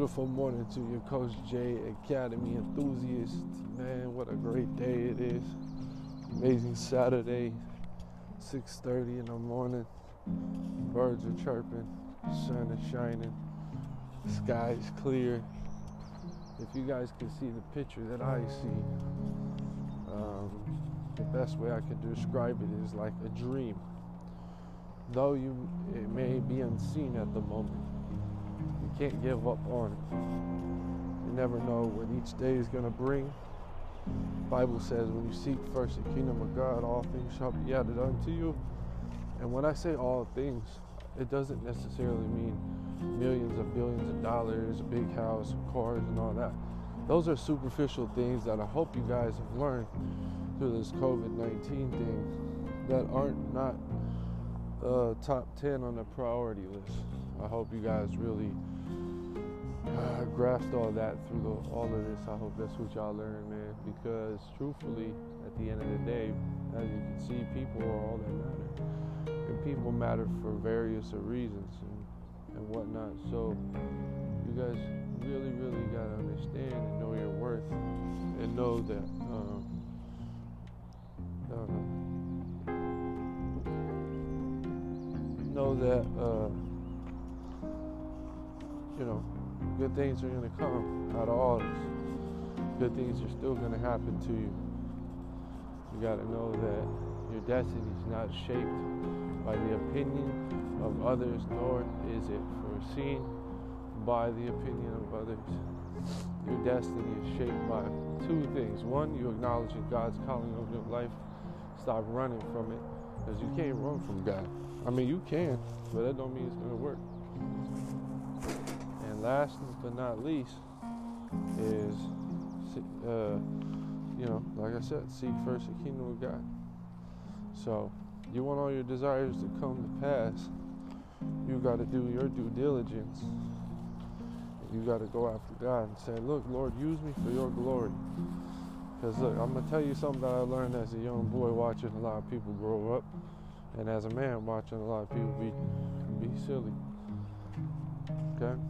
beautiful morning to your Coach J Academy enthusiast. Man, what a great day it is. Amazing Saturday, 6:30 in the morning. Birds are chirping, sun is shining, sky is clear. If you guys can see the picture that I see, um, the best way I can describe it is like a dream. Though you it may be unseen at the moment can't give up on it. You never know what each day is going to bring. Bible says when you seek first the kingdom of God, all things shall be added unto you. And when I say all things, it doesn't necessarily mean millions of billions of dollars, a big house, cars, and all that. Those are superficial things that I hope you guys have learned through this COVID 19 thing that aren't not uh, top 10 on the priority list. I hope you guys really uh, grasped all that through the, all of this. I hope that's what y'all learned, man. Because truthfully, at the end of the day, as you can see, people are all that matter, and people matter for various reasons and, and whatnot. So you guys really, really gotta understand and know your worth, and know that. Um, know that uh, you know good things are going to come out of all this. Good things are still going to happen to you. You got to know that your destiny is not shaped by the opinion of others, nor is it foreseen by the opinion of others. Your destiny is shaped by two things. One, you acknowledging God's calling over your life. Stop running from it, because you can't run from God. I mean, you can, but that don't mean it's to work And last but not least is, uh, you know, like I said, seek first the kingdom of God. So, you want all your desires to come to pass, you got to do your due diligence. You got to go after God and say, Look, Lord, use me for your glory. Because, look, I'm going to tell you something that I learned as a young boy watching a lot of people grow up, and as a man watching a lot of people be, be silly. Okay?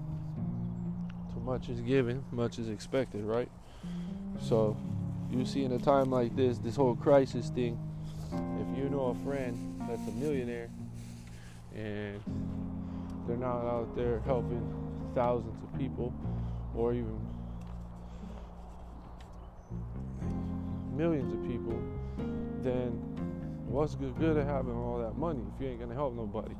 Too much is given, much is expected, right? So, you see, in a time like this, this whole crisis thing, if you know a friend that's a millionaire and they're not out there helping thousands of people or even millions of people, then what's good at having all that money if you ain't gonna help nobody?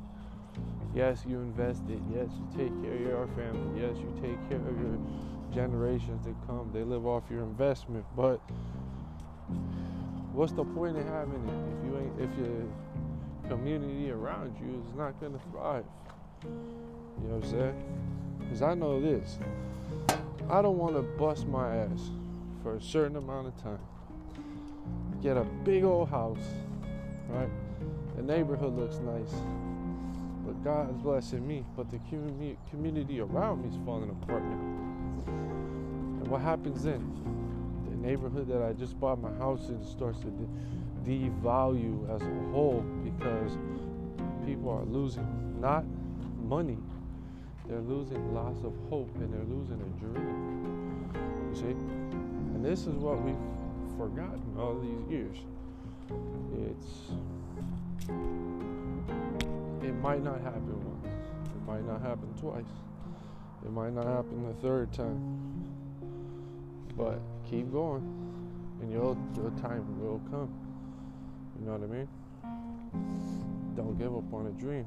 Yes, you invest it. Yes, you take care of your family. Yes, you take care of your generations that come. They live off your investment. But what's the point of having it if you ain't if your community around you is not gonna thrive? You know what I'm saying? Because I know this. I don't want to bust my ass for a certain amount of time. Get a big old house, right? The neighborhood looks nice but God is blessing me. But the community around me is falling apart now. And what happens then? The neighborhood that I just bought my house in starts to de- devalue as a whole because people are losing not money, they're losing loss of hope and they're losing a dream. You see? And this is what we've forgotten all these years. It's it might not happen once. It might not happen twice. It might not happen the third time. But keep going, and your your time will come. You know what I mean? Don't give up on a dream.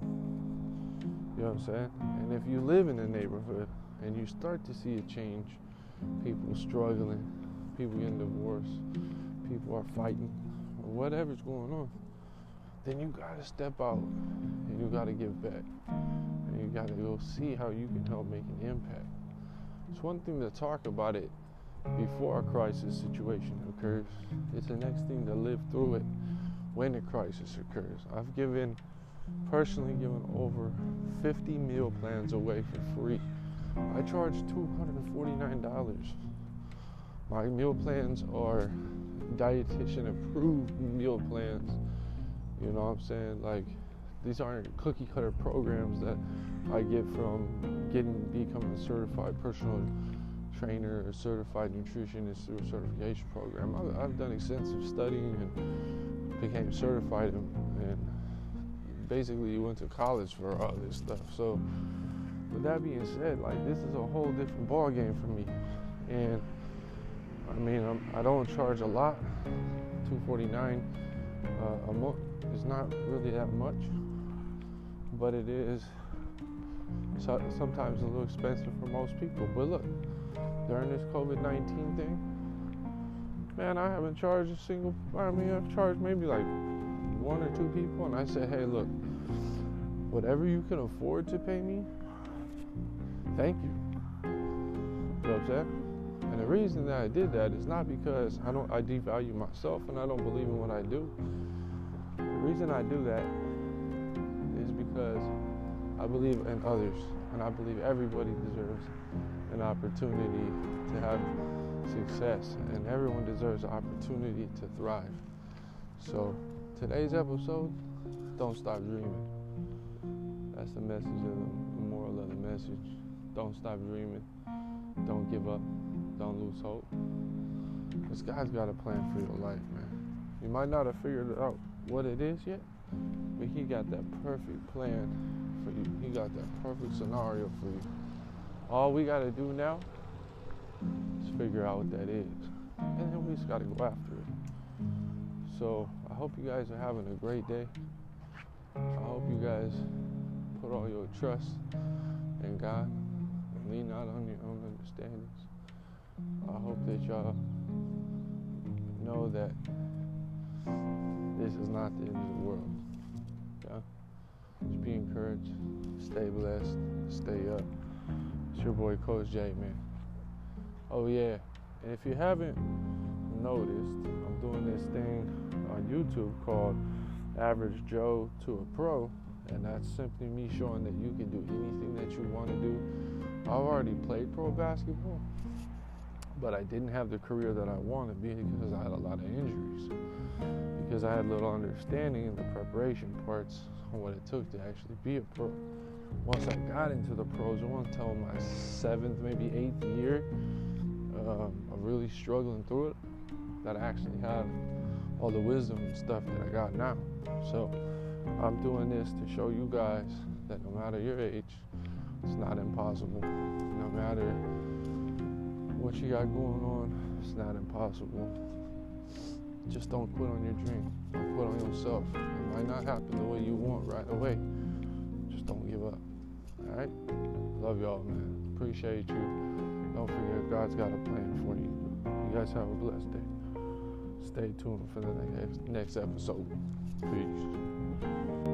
You know what I'm saying? And if you live in a neighborhood and you start to see a change, people struggling, people getting divorced, people are fighting, whatever's going on, then you got to step out and you got to give back. And you got to go see how you can help make an impact. It's one thing to talk about it before a crisis situation occurs, it's the next thing to live through it when a crisis occurs. I've given, personally given over 50 meal plans away for free. I charge $249. My meal plans are dietitian approved meal plans you know what I'm saying? Like, these aren't cookie cutter programs that I get from getting becoming a certified personal trainer or certified nutritionist through a certification program. I've, I've done extensive studying and became certified and, and basically went to college for all this stuff. So with that being said, like this is a whole different ball game for me, and I mean I'm, I do not charge a lot, 249 uh, a month is not really that much, but it is so, sometimes a little expensive for most people. But look, during this COVID 19 thing, man, I haven't charged a single, I mean, I've charged maybe like one or two people, and I said, hey, look, whatever you can afford to pay me, thank you. You know what I'm saying? And the reason that I did that is not because I don't I devalue myself and I don't believe in what I do. The reason I do that is because I believe in others and I believe everybody deserves an opportunity to have success and everyone deserves an opportunity to thrive. So today's episode, don't stop dreaming. That's the message of the, moral of the message. Don't stop dreaming. Don't give up. Don't lose hope. This God's got a plan for your life, man. You might not have figured out what it is yet, but He got that perfect plan for you. He got that perfect scenario for you. All we got to do now is figure out what that is. And then we just got to go after it. So I hope you guys are having a great day. I hope you guys put all your trust in God and lean not on your own understandings. I hope that y'all know that this is not the end of the world. Yeah? Just be encouraged, stay blessed, stay up. It's your boy Coach J, man. Oh yeah, and if you haven't noticed, I'm doing this thing on YouTube called Average Joe to a Pro, and that's simply me showing that you can do anything that you want to do. I've already played pro basketball, but I didn't have the career that I wanted because I had a lot of injuries. Because I had little understanding in the preparation parts on what it took to actually be a pro. Once I got into the pros, tell my seventh, maybe eighth year um, of really struggling through it, that I actually had all the wisdom and stuff that I got now. So I'm doing this to show you guys that no matter your age, it's not impossible. No matter what you got going on, it's not impossible. Just don't quit on your dream. Don't quit on yourself. It might not happen the way you want right away. Just don't give up. All right? Love y'all, man. Appreciate you. Don't forget, God's got a plan for you. You guys have a blessed day. Stay tuned for the next, next episode. Peace.